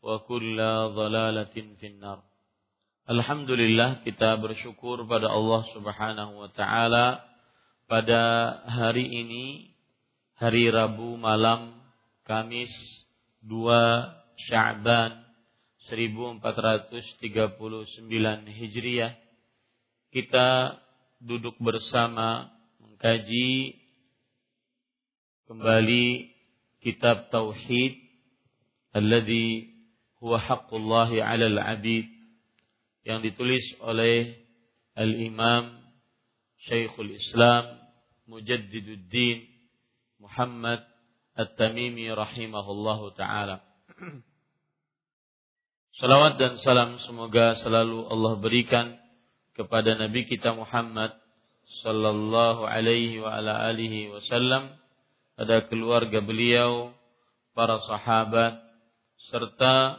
wa kulla dhalalatin finnar. Alhamdulillah kita bersyukur pada Allah Subhanahu wa taala pada hari ini hari Rabu malam Kamis 2 Sya'ban 1439 Hijriah kita duduk bersama mengkaji kembali kitab tauhid alladhi huwa haqqullahi 'alal 'abid yang ditulis oleh Al-Imam Syekhul Islam Mujaddiduddin Muhammad At-Tamimi rahimahullahu taala. Salawat dan salam semoga selalu Allah berikan kepada Nabi kita Muhammad sallallahu alaihi wa ala alihi wasallam pada keluarga beliau, para sahabat serta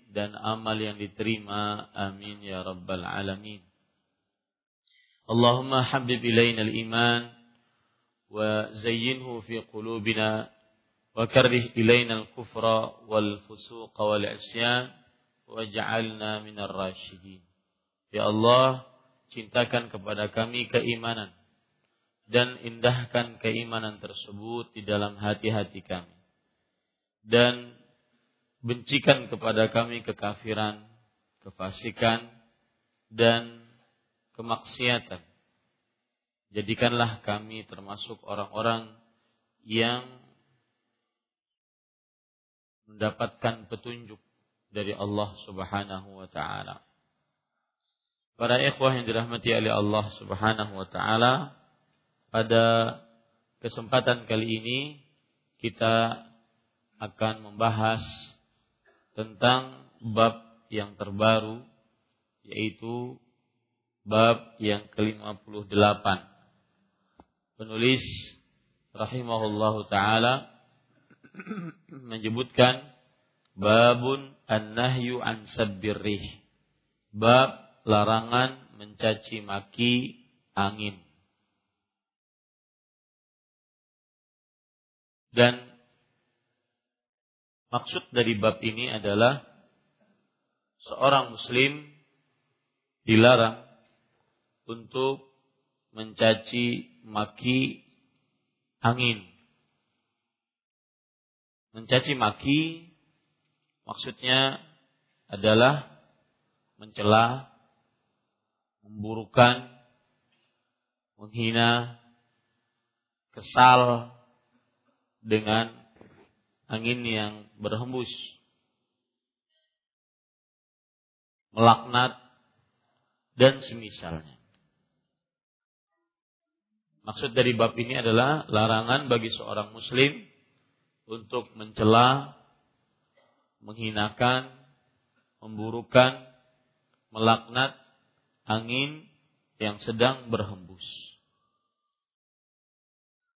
dan amal yang diterima. Amin ya rabbal alamin. Allahumma habib ilaina al-iman wa zayyinhu fi qulubina wa karrih ilaina al-kufra wal fusuq wal isyan waj'alna minar rasyidin. Ya Allah, cintakan kepada kami keimanan dan indahkan keimanan tersebut di dalam hati-hati kami. Dan bencikan kepada kami kekafiran, kefasikan, dan kemaksiatan. Jadikanlah kami termasuk orang-orang yang mendapatkan petunjuk dari Allah Subhanahu wa taala. Para ikhwah yang dirahmati oleh Allah Subhanahu wa taala, pada kesempatan kali ini kita akan membahas tentang bab yang terbaru yaitu bab yang ke-58. Penulis rahimahullahu taala menyebutkan babun an-nahyu an sabbirrih. Bab larangan mencaci maki angin. Dan Maksud dari bab ini adalah seorang muslim dilarang untuk mencaci maki angin. Mencaci maki maksudnya adalah mencela, memburukan, menghina, kesal dengan angin yang berhembus. Melaknat dan semisalnya. Maksud dari bab ini adalah larangan bagi seorang muslim untuk mencela, menghinakan, memburukan, melaknat angin yang sedang berhembus.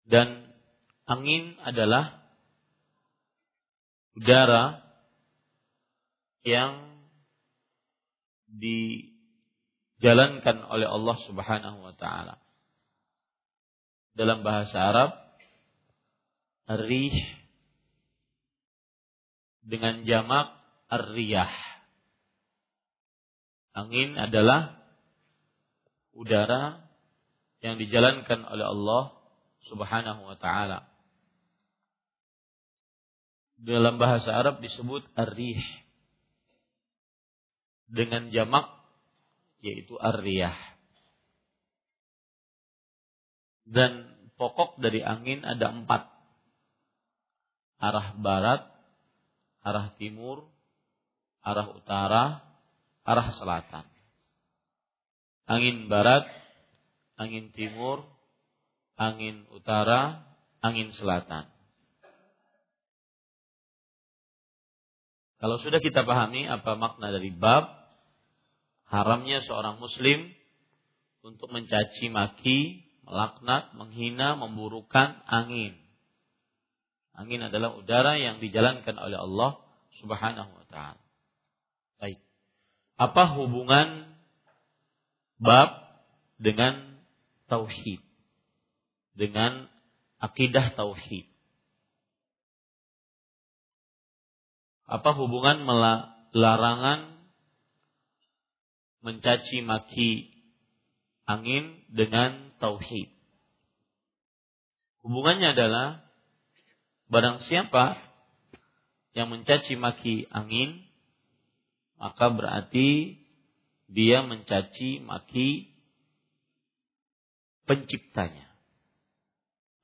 Dan angin adalah udara yang dijalankan oleh Allah Subhanahu wa taala. Dalam bahasa Arab rih dengan jamak ar-riyah. Angin adalah udara yang dijalankan oleh Allah Subhanahu wa taala. Dalam bahasa Arab disebut ar-rih dengan jamak yaitu ar-riyah. Dan pokok dari angin ada empat. Arah barat, arah timur, arah utara, arah selatan. Angin barat, angin timur, angin utara, angin selatan. Kalau sudah kita pahami apa makna dari bab, haramnya seorang muslim untuk mencaci maki, melaknat, menghina, memburukan angin. Angin adalah udara yang dijalankan oleh Allah Subhanahu wa taala. Baik. Apa hubungan bab dengan tauhid? Dengan akidah tauhid. Apa hubungan larangan mencaci maki angin dengan tauhid? Hubungannya adalah Barang siapa yang mencaci maki angin, maka berarti dia mencaci maki penciptanya.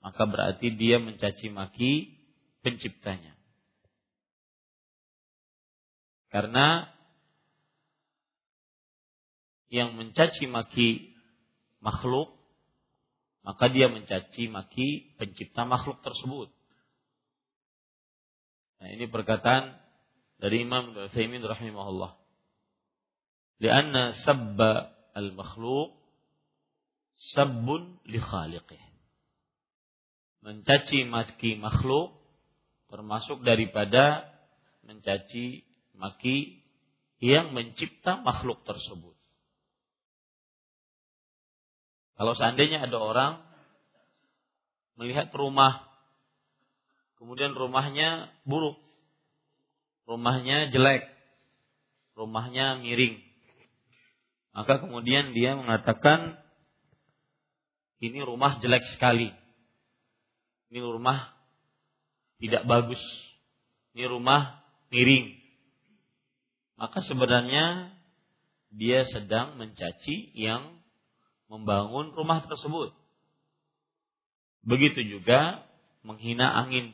Maka berarti dia mencaci maki penciptanya. Karena yang mencaci maki makhluk, maka dia mencaci maki pencipta makhluk tersebut. Nah, ini perkataan dari Imam Utsaimin rahimahullah. Lianna sabba al-makhluq sabbun li khaliqih. Mencaci maki makhluk termasuk daripada mencaci maki yang mencipta makhluk tersebut. Kalau seandainya ada orang melihat rumah kemudian rumahnya buruk, rumahnya jelek, rumahnya miring. Maka kemudian dia mengatakan, ini rumah jelek sekali. Ini rumah tidak bagus. Ini rumah miring. Maka sebenarnya dia sedang mencaci yang membangun rumah tersebut. Begitu juga menghina angin.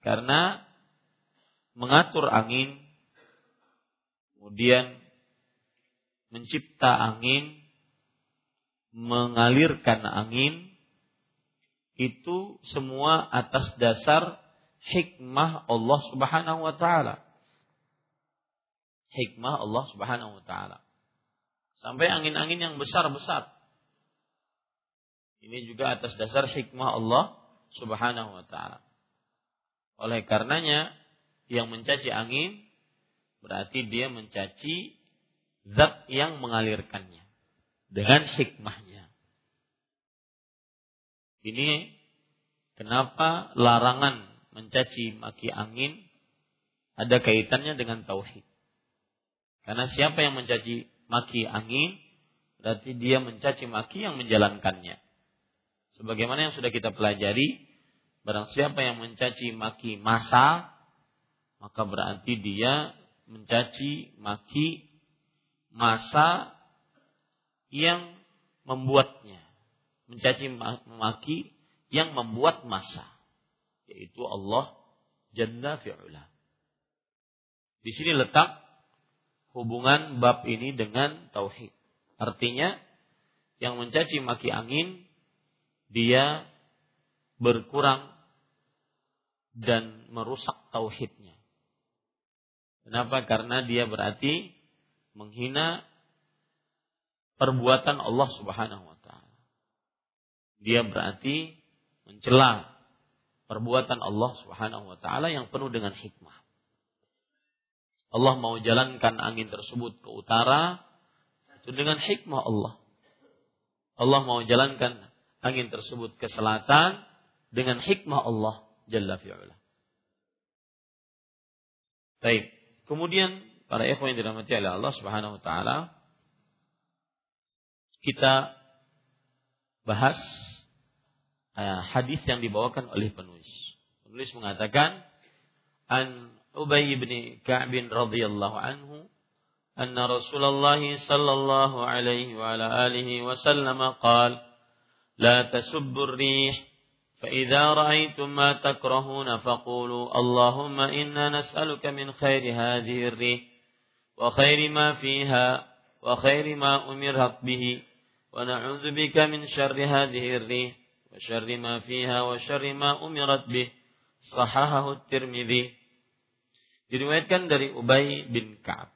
Karena mengatur angin, kemudian mencipta angin, mengalirkan angin, itu semua atas dasar hikmah Allah Subhanahu wa taala. Hikmah Allah Subhanahu wa taala. Sampai angin-angin yang besar-besar. Ini juga atas dasar hikmah Allah Subhanahu wa taala. Oleh karenanya yang mencaci angin berarti dia mencaci zat yang mengalirkannya dengan hikmahnya. Ini kenapa larangan mencaci maki angin ada kaitannya dengan tauhid. Karena siapa yang mencaci maki angin, berarti dia mencaci maki yang menjalankannya. Sebagaimana yang sudah kita pelajari, barang siapa yang mencaci maki masa, maka berarti dia mencaci maki masa yang membuatnya. Mencaci maki yang membuat masa. Yaitu Allah Jalla fi'ula. Di sini letak hubungan bab ini dengan tauhid. Artinya yang mencaci maki angin dia berkurang dan merusak tauhidnya. Kenapa? Karena dia berarti menghina perbuatan Allah Subhanahu wa taala. Dia berarti mencela perbuatan Allah Subhanahu wa taala yang penuh dengan hikmah. Allah mau jalankan angin tersebut ke utara itu dengan hikmah Allah. Allah mau jalankan angin tersebut ke selatan dengan hikmah Allah Jalla fi'ala. Baik. Kemudian para ikhwan yang dirahmati oleh Allah Subhanahu wa taala kita bahas uh, hadis yang dibawakan oleh penulis. Penulis mengatakan an Ubay bin Ka'b radhiyallahu anhu anna Rasulullah sallallahu alaihi wa ala alihi wasallam qala la tasubbu ar-rih فإذا رأيتم ما تكرهون فقولوا اللهم إنا نسألك من خير هذه الريح وخير ما فيها وخير ما أمرت به ونعوذ بك من شر هذه الريح وشر ما فيها وشر ما أمرت به. صححه الترمذي. Diriwayatkan dari Ubay bin Ka'ab.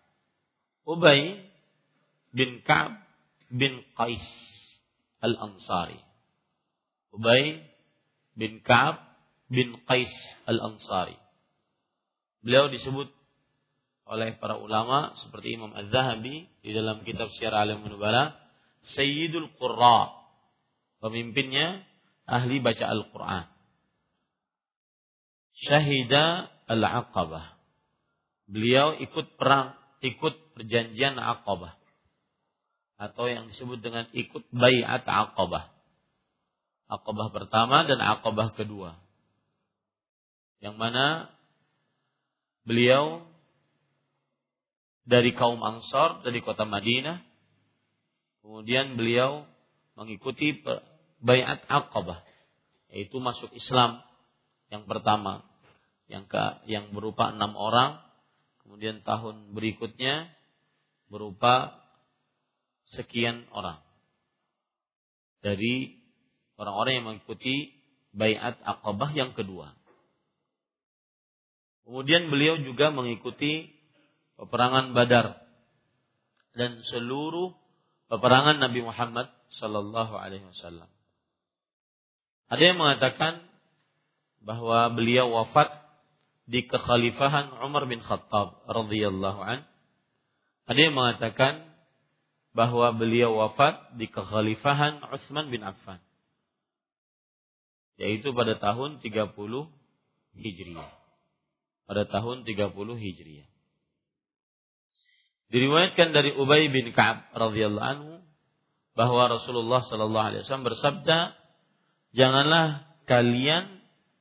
Ubay bin Ka'ab bin Qais Al-Ansari. Ubay bin Ka'ab bin Qais Al-Ansari. Beliau disebut oleh para ulama seperti Imam Az-Zahabi di dalam kitab Syiar Alam Nubala Sayyidul Qurra pemimpinnya ahli baca Al-Qur'an. Syahida Al-Aqabah beliau ikut perang ikut perjanjian Aqabah. Atau yang disebut dengan ikut bayat Aqabah. Aqabah pertama dan Aqabah kedua. Yang mana beliau dari kaum Ansar dari kota Madinah. Kemudian beliau mengikuti bayat Aqabah yaitu masuk Islam yang pertama. Yang ke yang berupa enam orang kemudian tahun berikutnya berupa sekian orang dari orang-orang yang mengikuti bayat Aqabah yang kedua. Kemudian beliau juga mengikuti peperangan Badar dan seluruh peperangan Nabi Muhammad sallallahu alaihi wasallam. Ada yang mengatakan bahwa beliau wafat di kekhalifahan Umar bin Khattab radhiyallahu an. Ada yang mengatakan bahwa beliau wafat di kekhalifahan Utsman bin Affan. Yaitu pada tahun 30 Hijriah. Pada tahun 30 Hijriah. Diriwayatkan dari Ubay bin Ka'ab radhiyallahu anhu bahwa Rasulullah sallallahu alaihi wasallam bersabda, "Janganlah kalian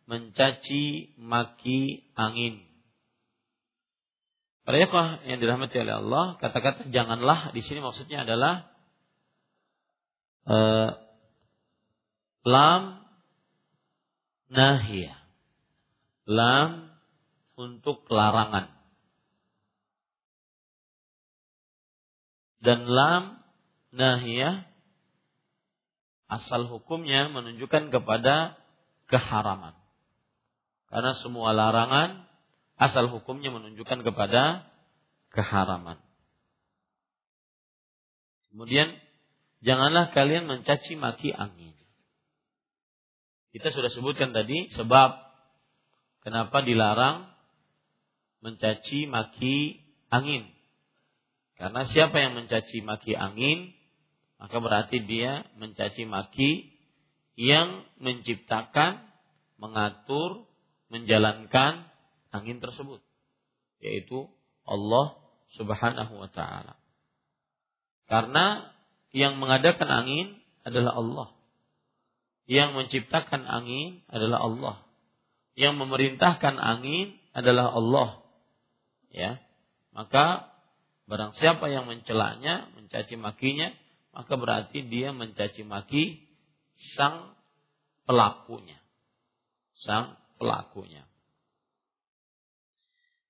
mencaci maki angin." Para yang dirahmati oleh Allah, kata-kata janganlah di sini maksudnya adalah uh, lam nahiyah. Lam untuk larangan. dan lam nahiyah asal hukumnya menunjukkan kepada keharaman. Karena semua larangan asal hukumnya menunjukkan kepada keharaman. Kemudian janganlah kalian mencaci maki angin. Kita sudah sebutkan tadi sebab kenapa dilarang mencaci maki angin. Karena siapa yang mencaci maki angin, maka berarti dia mencaci maki yang menciptakan, mengatur, menjalankan angin tersebut, yaitu Allah Subhanahu wa taala. Karena yang mengadakan angin adalah Allah. Yang menciptakan angin adalah Allah. Yang memerintahkan angin adalah Allah. Ya. Maka barang siapa yang mencelanya, mencaci makinya, maka berarti dia mencaci maki sang pelakunya. Sang pelakunya.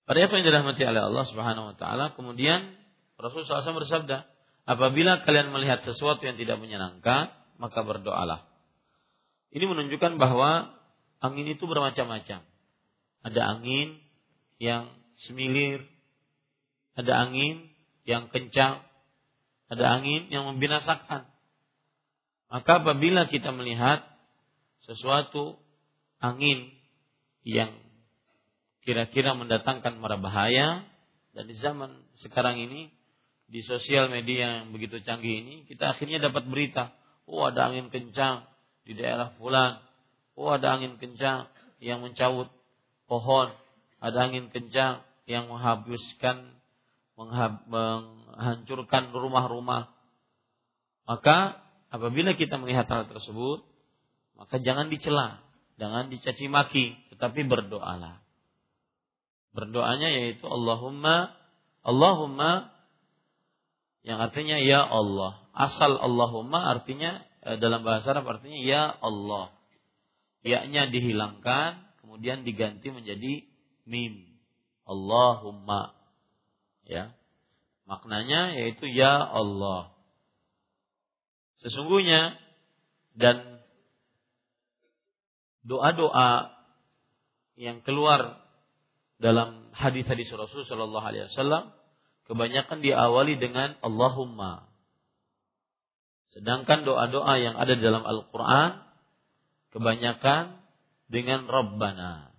Pada apa yang dirahmati oleh Allah Subhanahu wa taala, kemudian Rasulullah SAW bersabda, apabila kalian melihat sesuatu yang tidak menyenangkan, maka berdoalah. Ini menunjukkan bahwa angin itu bermacam-macam. Ada angin yang semilir, ada angin yang kencang, ada angin yang membinasakan. Maka apabila kita melihat sesuatu angin yang kira-kira mendatangkan mara bahaya. Dan di zaman sekarang ini di sosial media yang begitu canggih ini kita akhirnya dapat berita oh ada angin kencang di daerah fulan. Oh ada angin kencang yang mencabut pohon. Ada angin kencang yang menghabiskan menghancurkan rumah-rumah. Maka apabila kita melihat hal tersebut maka jangan dicela jangan dicaci maki tetapi berdoalah Berdoanya yaitu Allahumma Allahumma yang artinya ya Allah. Asal Allahumma artinya eh, dalam bahasa Arab artinya ya Allah. Ya-nya dihilangkan kemudian diganti menjadi mim. Allahumma. Ya. Maknanya yaitu ya Allah. Sesungguhnya dan doa-doa yang keluar dalam hadis-hadis Rasul Shallallahu Alaihi Wasallam kebanyakan diawali dengan Allahumma. Sedangkan doa-doa yang ada dalam Al-Quran kebanyakan dengan Rabbana.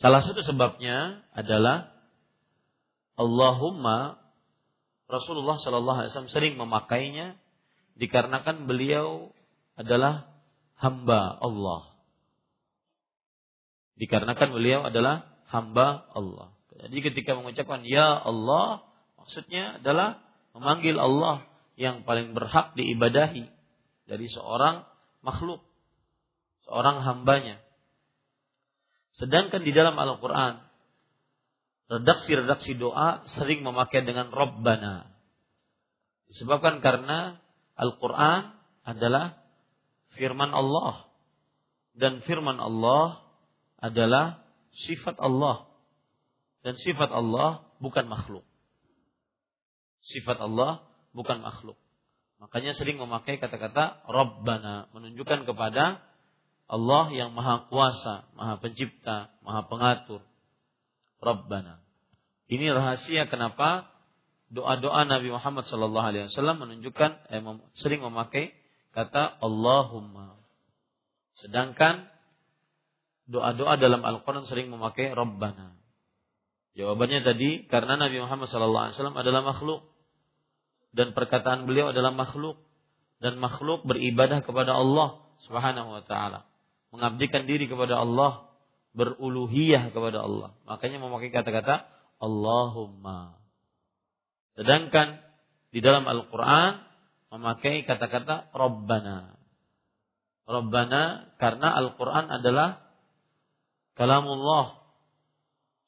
Salah satu sebabnya adalah Allahumma Rasulullah Shallallahu Alaihi Wasallam sering memakainya dikarenakan beliau adalah hamba Allah. Dikarenakan beliau adalah hamba Allah. Jadi ketika mengucapkan ya Allah, maksudnya adalah memanggil Allah yang paling berhak diibadahi dari seorang makhluk, seorang hambanya. Sedangkan di dalam Al-Quran, redaksi-redaksi doa sering memakai dengan Rabbana. Disebabkan karena Al-Quran adalah firman Allah. Dan firman Allah adalah sifat Allah. Dan sifat Allah bukan makhluk. Sifat Allah bukan makhluk. Makanya sering memakai kata-kata Rabbana. Menunjukkan kepada Allah yang maha kuasa, maha pencipta, maha pengatur. Rabbana. Ini rahasia kenapa doa-doa Nabi Muhammad Wasallam menunjukkan eh, sering memakai kata Allahumma. Sedangkan doa-doa dalam Al-Quran sering memakai Rabbana. Jawabannya tadi karena Nabi Muhammad SAW adalah makhluk dan perkataan beliau adalah makhluk dan makhluk beribadah kepada Allah Subhanahu wa taala, mengabdikan diri kepada Allah, beruluhiyah kepada Allah. Makanya memakai kata-kata Allahumma. Sedangkan di dalam Al-Qur'an memakai kata-kata Rabbana. Rabbana karena Al-Qur'an adalah kalamullah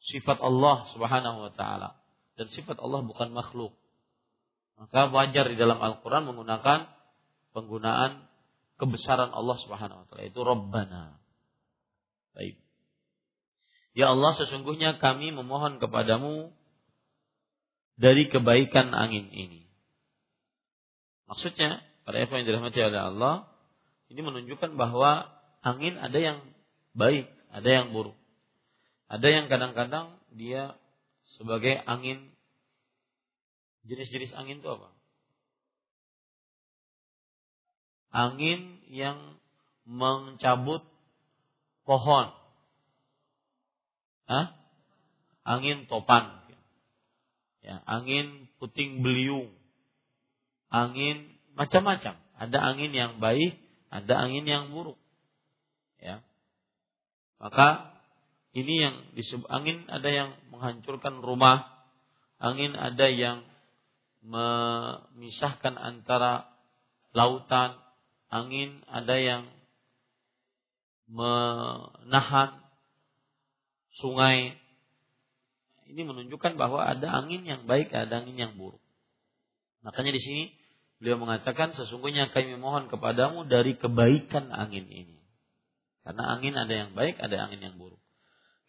sifat Allah Subhanahu wa taala dan sifat Allah bukan makhluk. Maka wajar di dalam Al-Qur'an menggunakan penggunaan kebesaran Allah Subhanahu wa taala itu Rabbana. Baik. Ya Allah sesungguhnya kami memohon kepadamu dari kebaikan angin ini. Maksudnya, pada apa yang dirahmati oleh Allah, ini menunjukkan bahwa angin ada yang baik, ada yang buruk. Ada yang kadang-kadang dia sebagai angin jenis-jenis angin itu apa? Angin yang mencabut pohon. Hah? Angin topan. Ya, angin puting beliung. Angin macam-macam. Ada angin yang baik, ada angin yang buruk. Ya. Maka ini yang disebut angin ada yang menghancurkan rumah, angin ada yang memisahkan antara lautan, angin, ada yang menahan sungai. Ini menunjukkan bahwa ada angin yang baik, ada angin yang buruk. Makanya di sini beliau mengatakan sesungguhnya kami mohon kepadamu dari kebaikan angin ini. Karena angin ada yang baik, ada angin yang buruk.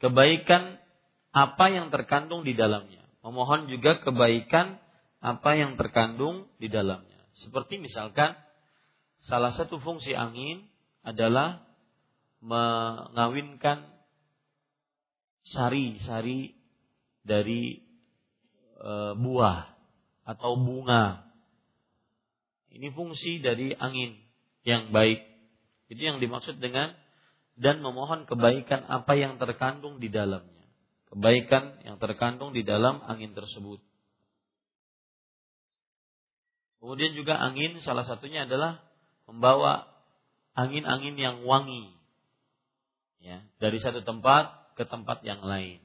Kebaikan apa yang terkandung di dalamnya. Memohon juga kebaikan apa yang terkandung di dalamnya. Seperti misalkan salah satu fungsi angin adalah mengawinkan sari-sari dari e, buah atau bunga. Ini fungsi dari angin yang baik. Itu yang dimaksud dengan dan memohon kebaikan apa yang terkandung di dalamnya. Kebaikan yang terkandung di dalam angin tersebut. Kemudian juga angin salah satunya adalah membawa angin-angin yang wangi ya dari satu tempat ke tempat yang lain.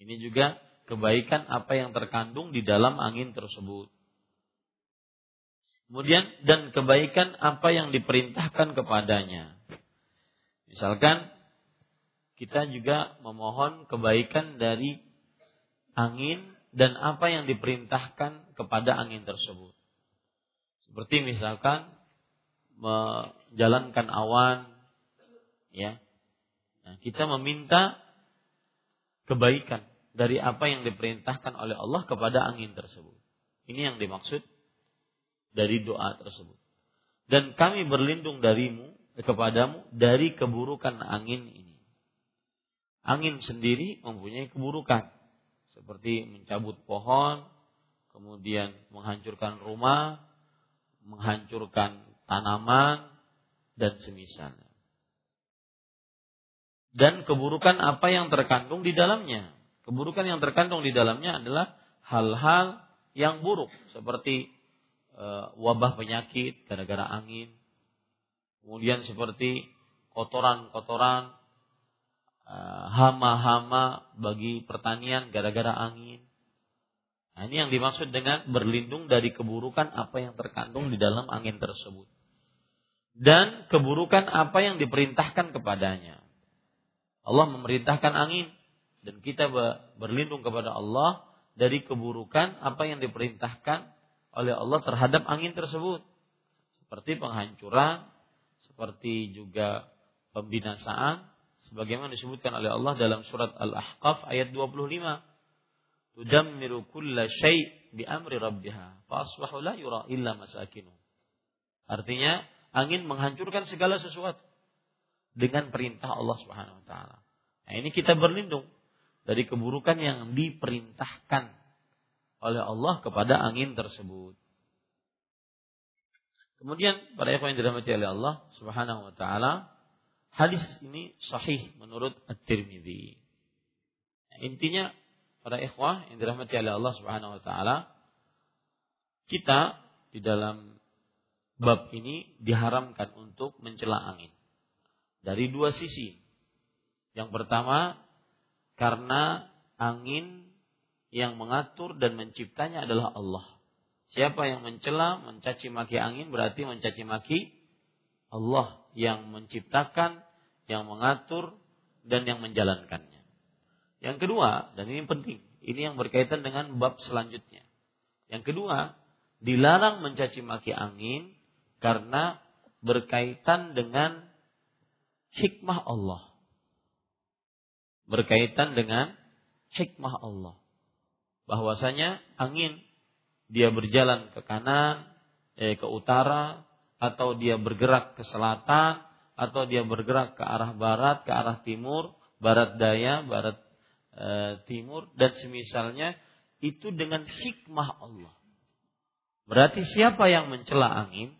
Ini juga kebaikan apa yang terkandung di dalam angin tersebut. Kemudian dan kebaikan apa yang diperintahkan kepadanya. Misalkan kita juga memohon kebaikan dari angin dan apa yang diperintahkan kepada angin tersebut. Seperti misalkan menjalankan awan, ya. Nah, kita meminta kebaikan dari apa yang diperintahkan oleh Allah kepada angin tersebut. Ini yang dimaksud dari doa tersebut. Dan kami berlindung darimu kepadamu dari keburukan angin ini. Angin sendiri mempunyai keburukan seperti mencabut pohon, kemudian menghancurkan rumah, menghancurkan tanaman dan semisalnya. Dan keburukan apa yang terkandung di dalamnya. Keburukan yang terkandung di dalamnya adalah hal-hal yang buruk seperti wabah penyakit gara-gara angin. Kemudian seperti kotoran-kotoran e, hama-hama bagi pertanian gara-gara angin. Nah, ini yang dimaksud dengan berlindung dari keburukan apa yang terkandung di dalam angin tersebut. Dan keburukan apa yang diperintahkan kepadanya. Allah memerintahkan angin dan kita berlindung kepada Allah dari keburukan apa yang diperintahkan oleh Allah terhadap angin tersebut. Seperti penghancuran, seperti juga pembinasaan sebagaimana disebutkan oleh Allah dalam surat Al-Ahqaf ayat 25 tudammiru kulla syai' bi amri rabbiha fa asbahu la yura illa masakinu. Artinya angin menghancurkan segala sesuatu dengan perintah Allah Subhanahu wa taala. Nah, ini kita berlindung dari keburukan yang diperintahkan oleh Allah kepada angin tersebut. Kemudian pada ikhwan yang dirahmati oleh Allah Subhanahu wa taala, hadis ini sahih menurut At-Tirmidzi. Intinya para ikhwah yang dirahmati oleh Allah Subhanahu wa taala, kita di dalam bab ini diharamkan untuk mencela angin. Dari dua sisi. Yang pertama, karena angin yang mengatur dan menciptanya adalah Allah. Siapa yang mencela, mencaci maki angin berarti mencaci maki Allah yang menciptakan, yang mengatur dan yang menjalankannya. Yang kedua, dan ini penting, ini yang berkaitan dengan bab selanjutnya. Yang kedua, dilarang mencaci maki angin karena berkaitan dengan hikmah Allah. Berkaitan dengan hikmah Allah. Bahwasanya angin dia berjalan ke kanan, eh, ke utara, atau dia bergerak ke selatan, atau dia bergerak ke arah barat, ke arah timur, barat daya, barat e, timur dan semisalnya itu dengan hikmah Allah. Berarti siapa yang mencela angin,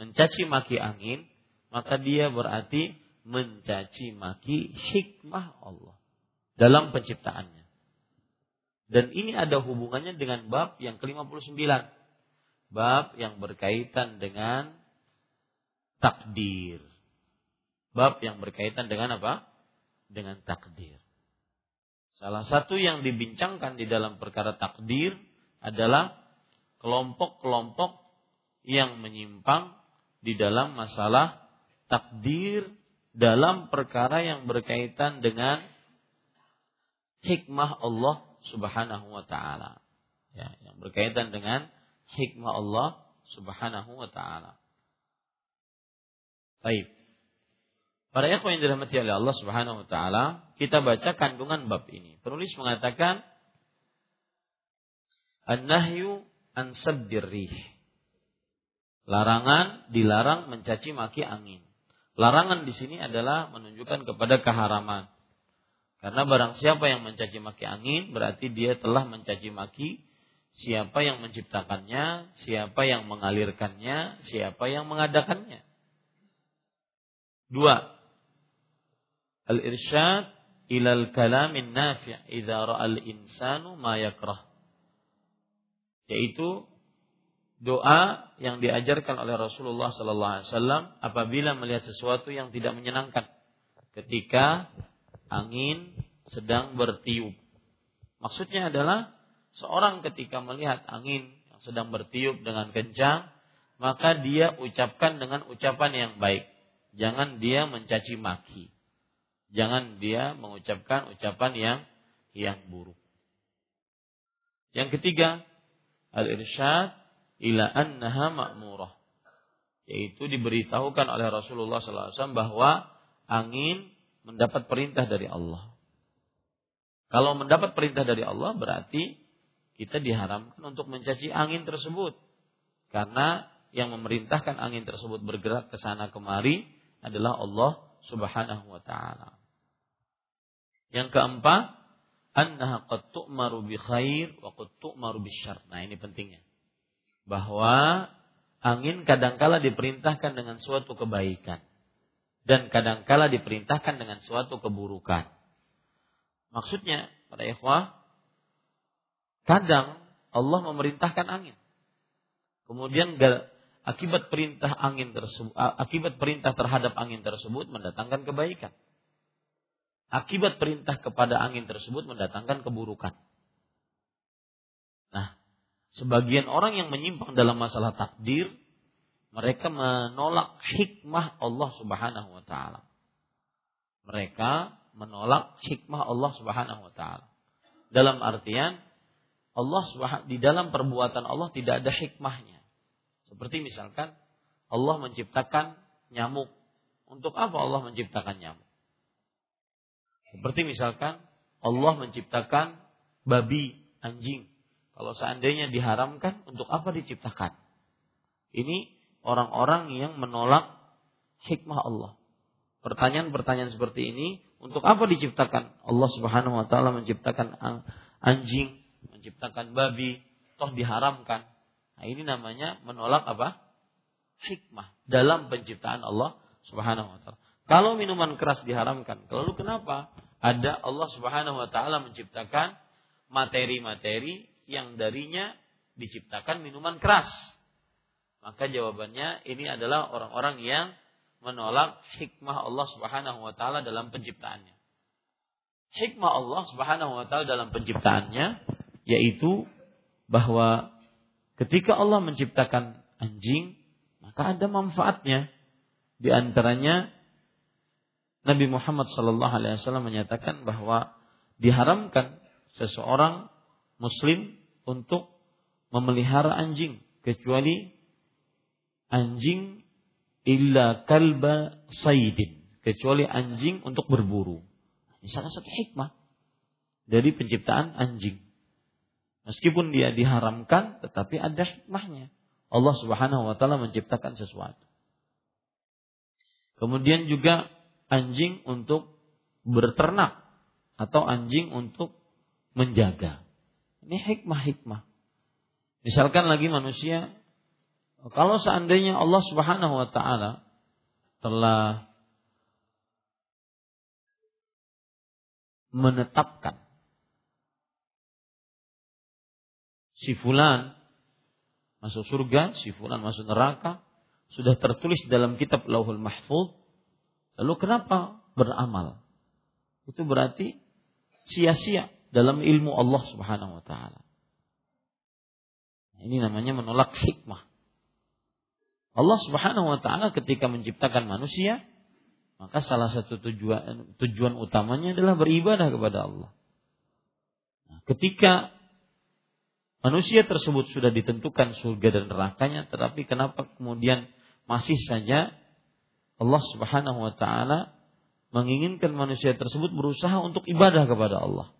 mencaci maki angin, maka dia berarti mencaci maki hikmah Allah dalam penciptaannya. Dan ini ada hubungannya dengan bab yang ke-59. Bab yang berkaitan dengan takdir. Bab yang berkaitan dengan apa? Dengan takdir. Salah satu yang dibincangkan di dalam perkara takdir adalah kelompok-kelompok yang menyimpang di dalam masalah takdir dalam perkara yang berkaitan dengan hikmah Allah Subhanahu wa taala. Ya, yang berkaitan dengan hikmah Allah Subhanahu wa taala. Baik. Para ikhwan yang dirahmati oleh Allah Subhanahu wa taala, kita baca kandungan bab ini. Penulis mengatakan An-nahyu an. Larangan dilarang mencaci maki angin. Larangan di sini adalah menunjukkan kepada keharaman. Karena barang siapa yang mencaci maki angin berarti dia telah mencaci maki siapa yang menciptakannya, siapa yang mengalirkannya, siapa yang mengadakannya. Dua. Al-irsyad ilal kalamin nafi' idza ra'al insanu ma yakrah. Yaitu doa yang diajarkan oleh Rasulullah sallallahu alaihi wasallam apabila melihat sesuatu yang tidak menyenangkan ketika angin sedang bertiup. Maksudnya adalah seorang ketika melihat angin yang sedang bertiup dengan kencang, maka dia ucapkan dengan ucapan yang baik. Jangan dia mencaci maki. Jangan dia mengucapkan ucapan yang yang buruk. Yang ketiga, al-irsyad ila annaha ma'murah. Yaitu diberitahukan oleh Rasulullah SAW bahwa angin mendapat perintah dari Allah. Kalau mendapat perintah dari Allah berarti kita diharamkan untuk mencaci angin tersebut. Karena yang memerintahkan angin tersebut bergerak ke sana kemari adalah Allah Subhanahu wa taala. Yang keempat, annaha qad tu'maru bi khair wa qad tu'maru bi syarr. Nah, ini pentingnya. Bahwa angin kadangkala diperintahkan dengan suatu kebaikan dan kadangkala diperintahkan dengan suatu keburukan. Maksudnya, para ikhwah, kadang Allah memerintahkan angin. Kemudian akibat perintah angin tersebut akibat perintah terhadap angin tersebut mendatangkan kebaikan. Akibat perintah kepada angin tersebut mendatangkan keburukan. Nah, sebagian orang yang menyimpang dalam masalah takdir mereka menolak hikmah Allah Subhanahu wa taala. Mereka menolak hikmah Allah Subhanahu wa taala. Dalam artian Allah Subhanahu di dalam perbuatan Allah tidak ada hikmahnya. Seperti misalkan Allah menciptakan nyamuk. Untuk apa Allah menciptakan nyamuk? Seperti misalkan Allah menciptakan babi, anjing. Kalau seandainya diharamkan, untuk apa diciptakan? Ini orang-orang yang menolak hikmah Allah. Pertanyaan-pertanyaan seperti ini untuk apa diciptakan? Allah Subhanahu wa taala menciptakan anjing, menciptakan babi, toh diharamkan. Nah, ini namanya menolak apa? Hikmah dalam penciptaan Allah Subhanahu wa taala. Kalau minuman keras diharamkan, lalu kenapa ada Allah Subhanahu wa taala menciptakan materi-materi yang darinya diciptakan minuman keras? Maka jawabannya ini adalah orang-orang yang menolak hikmah Allah Subhanahu wa taala dalam penciptaannya. Hikmah Allah Subhanahu wa taala dalam penciptaannya yaitu bahwa ketika Allah menciptakan anjing, maka ada manfaatnya. Di antaranya Nabi Muhammad sallallahu alaihi wasallam menyatakan bahwa diharamkan seseorang muslim untuk memelihara anjing kecuali anjing illa kalba saidin kecuali anjing untuk berburu. Ini salah satu hikmah dari penciptaan anjing. Meskipun dia diharamkan, tetapi ada hikmahnya. Allah Subhanahu wa taala menciptakan sesuatu. Kemudian juga anjing untuk berternak atau anjing untuk menjaga. Ini hikmah-hikmah. Misalkan lagi manusia kalau seandainya Allah Subhanahu wa taala telah menetapkan si fulan masuk surga, si fulan masuk neraka, sudah tertulis dalam kitab Lauhul Mahfuz. Lalu kenapa beramal? Itu berarti sia-sia dalam ilmu Allah Subhanahu wa taala. Ini namanya menolak hikmah. Allah Subhanahu wa taala ketika menciptakan manusia, maka salah satu tujuan tujuan utamanya adalah beribadah kepada Allah. Nah, ketika manusia tersebut sudah ditentukan surga dan nerakanya, tetapi kenapa kemudian masih saja Allah Subhanahu wa taala menginginkan manusia tersebut berusaha untuk ibadah kepada Allah?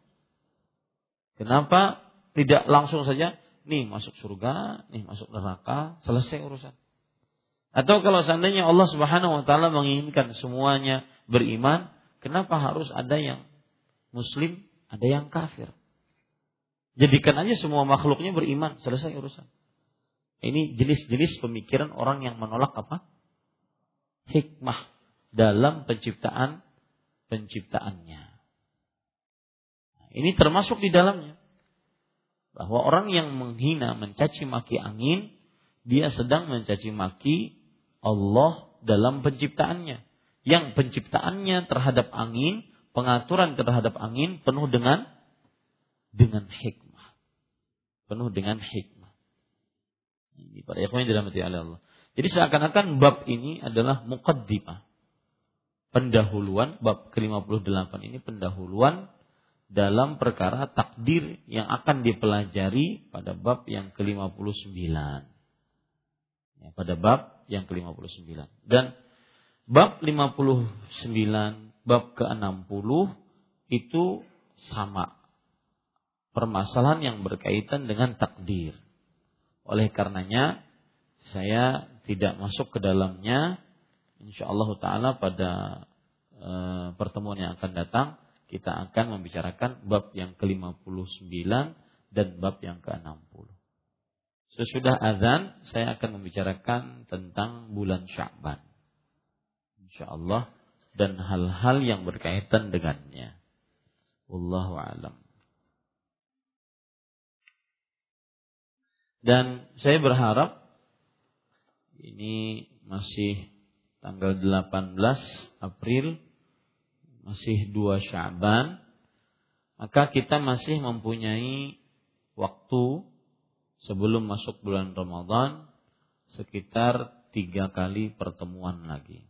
Kenapa tidak langsung saja nih masuk surga, nih masuk neraka, selesai urusan? Atau kalau seandainya Allah Subhanahu wa taala menginginkan semuanya beriman, kenapa harus ada yang muslim, ada yang kafir? Jadikan aja semua makhluknya beriman, selesai urusan. Ini jenis-jenis pemikiran orang yang menolak apa? Hikmah dalam penciptaan penciptaannya. Ini termasuk di dalamnya. Bahwa orang yang menghina, mencaci maki angin, dia sedang mencaci maki Allah dalam penciptaannya. Yang penciptaannya terhadap angin, pengaturan terhadap angin penuh dengan dengan hikmah. Penuh dengan hikmah. Ini para ikhwan yang dirahmati oleh Allah. Jadi seakan-akan bab ini adalah muqaddimah. Pendahuluan bab ke-58 ini pendahuluan dalam perkara takdir yang akan dipelajari pada bab yang ke-59. Ya, pada bab yang ke-59. Dan bab 59, bab ke-60 itu sama. Permasalahan yang berkaitan dengan takdir. Oleh karenanya saya tidak masuk ke dalamnya. Insya Allah Taala pada e, pertemuan yang akan datang kita akan membicarakan bab yang ke-59 dan bab yang ke-60. Sesudah azan saya akan membicarakan tentang bulan Sya'ban. Insyaallah dan hal-hal yang berkaitan dengannya. Wallahu alam. Dan saya berharap ini masih tanggal 18 April masih 2 Sya'ban maka kita masih mempunyai waktu sebelum masuk bulan Ramadan sekitar tiga kali pertemuan lagi.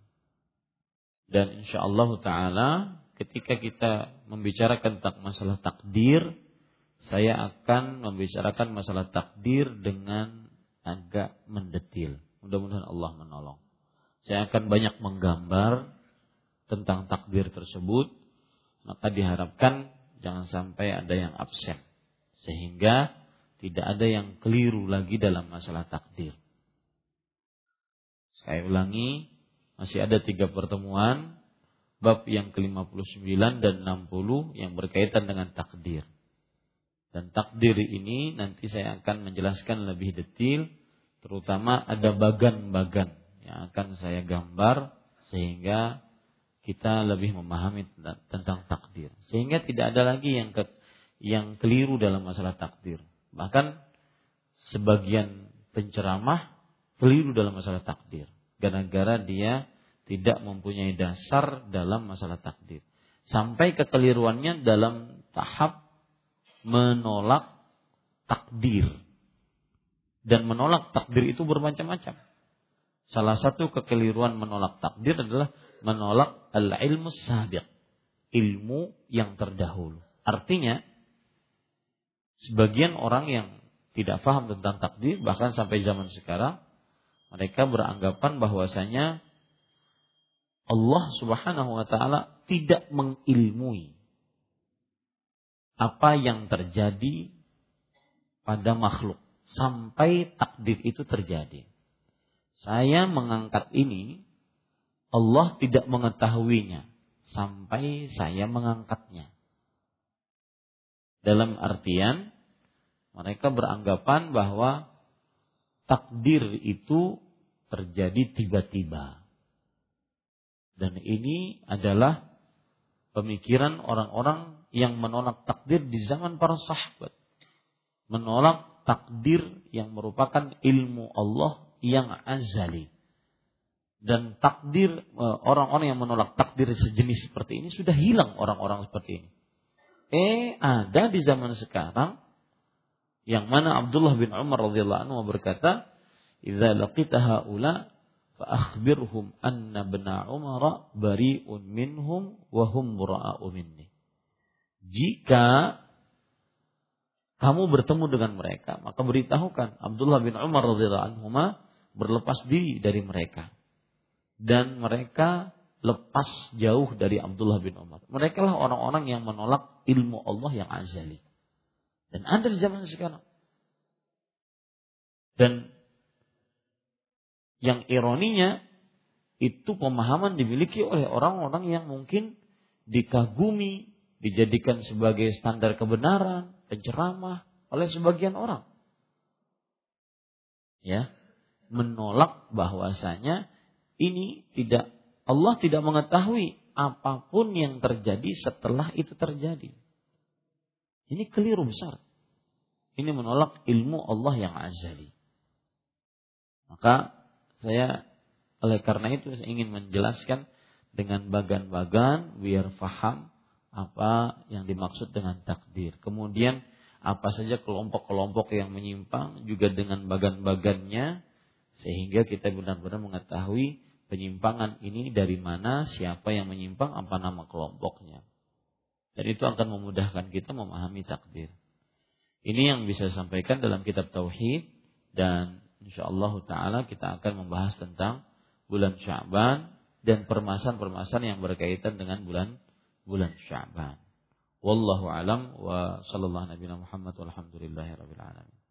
Dan insya Allah Taala ketika kita membicarakan tentang masalah takdir, saya akan membicarakan masalah takdir dengan agak mendetil. Mudah-mudahan Allah menolong. Saya akan banyak menggambar tentang takdir tersebut, maka diharapkan jangan sampai ada yang absen. Sehingga tidak ada yang keliru lagi dalam masalah takdir. Saya ulangi, masih ada tiga pertemuan, bab yang ke-59 dan 60 yang berkaitan dengan takdir. Dan takdir ini nanti saya akan menjelaskan lebih detail, terutama ada bagan-bagan yang akan saya gambar sehingga kita lebih memahami tentang takdir. Sehingga tidak ada lagi yang ke, yang keliru dalam masalah takdir. Bahkan sebagian penceramah keliru dalam masalah takdir. Gara-gara dia tidak mempunyai dasar dalam masalah takdir. Sampai kekeliruannya dalam tahap menolak takdir. Dan menolak takdir itu bermacam-macam. Salah satu kekeliruan menolak takdir adalah menolak al-ilmu sabiq. Ilmu yang terdahulu. Artinya, sebagian orang yang tidak paham tentang takdir bahkan sampai zaman sekarang mereka beranggapan bahwasanya Allah Subhanahu wa taala tidak mengilmui apa yang terjadi pada makhluk sampai takdir itu terjadi. Saya mengangkat ini Allah tidak mengetahuinya sampai saya mengangkatnya. Dalam artian mereka beranggapan bahwa takdir itu terjadi tiba-tiba. Dan ini adalah pemikiran orang-orang yang menolak takdir di zaman para sahabat. Menolak takdir yang merupakan ilmu Allah yang azali. Dan takdir eh, orang-orang yang menolak takdir sejenis seperti ini sudah hilang orang-orang seperti ini. Eh ada di zaman sekarang Yang mana Abdullah bin Umar radhiyallahu anhu berkata, "Idza laqita haula fa akhbirhum anna bena Umar bari'un minhum wa hum bura'u minni." Jika kamu bertemu dengan mereka, maka beritahukan Abdullah bin Umar radhiyallahu anhu berlepas diri dari mereka. Dan mereka lepas jauh dari Abdullah bin Umar. Mereka lah orang-orang yang menolak ilmu Allah yang azali. Dan ada di zaman sekarang. Dan yang ironinya itu pemahaman dimiliki oleh orang-orang yang mungkin dikagumi, dijadikan sebagai standar kebenaran, penceramah oleh sebagian orang. Ya, menolak bahwasanya ini tidak Allah tidak mengetahui apa pun yang terjadi setelah itu terjadi. Ini keliru besar. Ini menolak ilmu Allah yang azali. Maka saya oleh karena itu saya ingin menjelaskan dengan bagan-bagan biar faham apa yang dimaksud dengan takdir. Kemudian apa saja kelompok-kelompok yang menyimpang juga dengan bagan-bagannya sehingga kita benar-benar mengetahui penyimpangan ini dari mana, siapa yang menyimpang, apa nama kelompoknya. Dan itu akan memudahkan kita memahami takdir. Ini yang bisa sampaikan dalam kitab Tauhid dan insyaallah taala kita akan membahas tentang bulan Sya'ban dan permasalahan-permasalahan yang berkaitan dengan bulan bulan Sya'ban. Wallahu alam wa sallallahu nabi Muhammad walhamdulillahi alamin.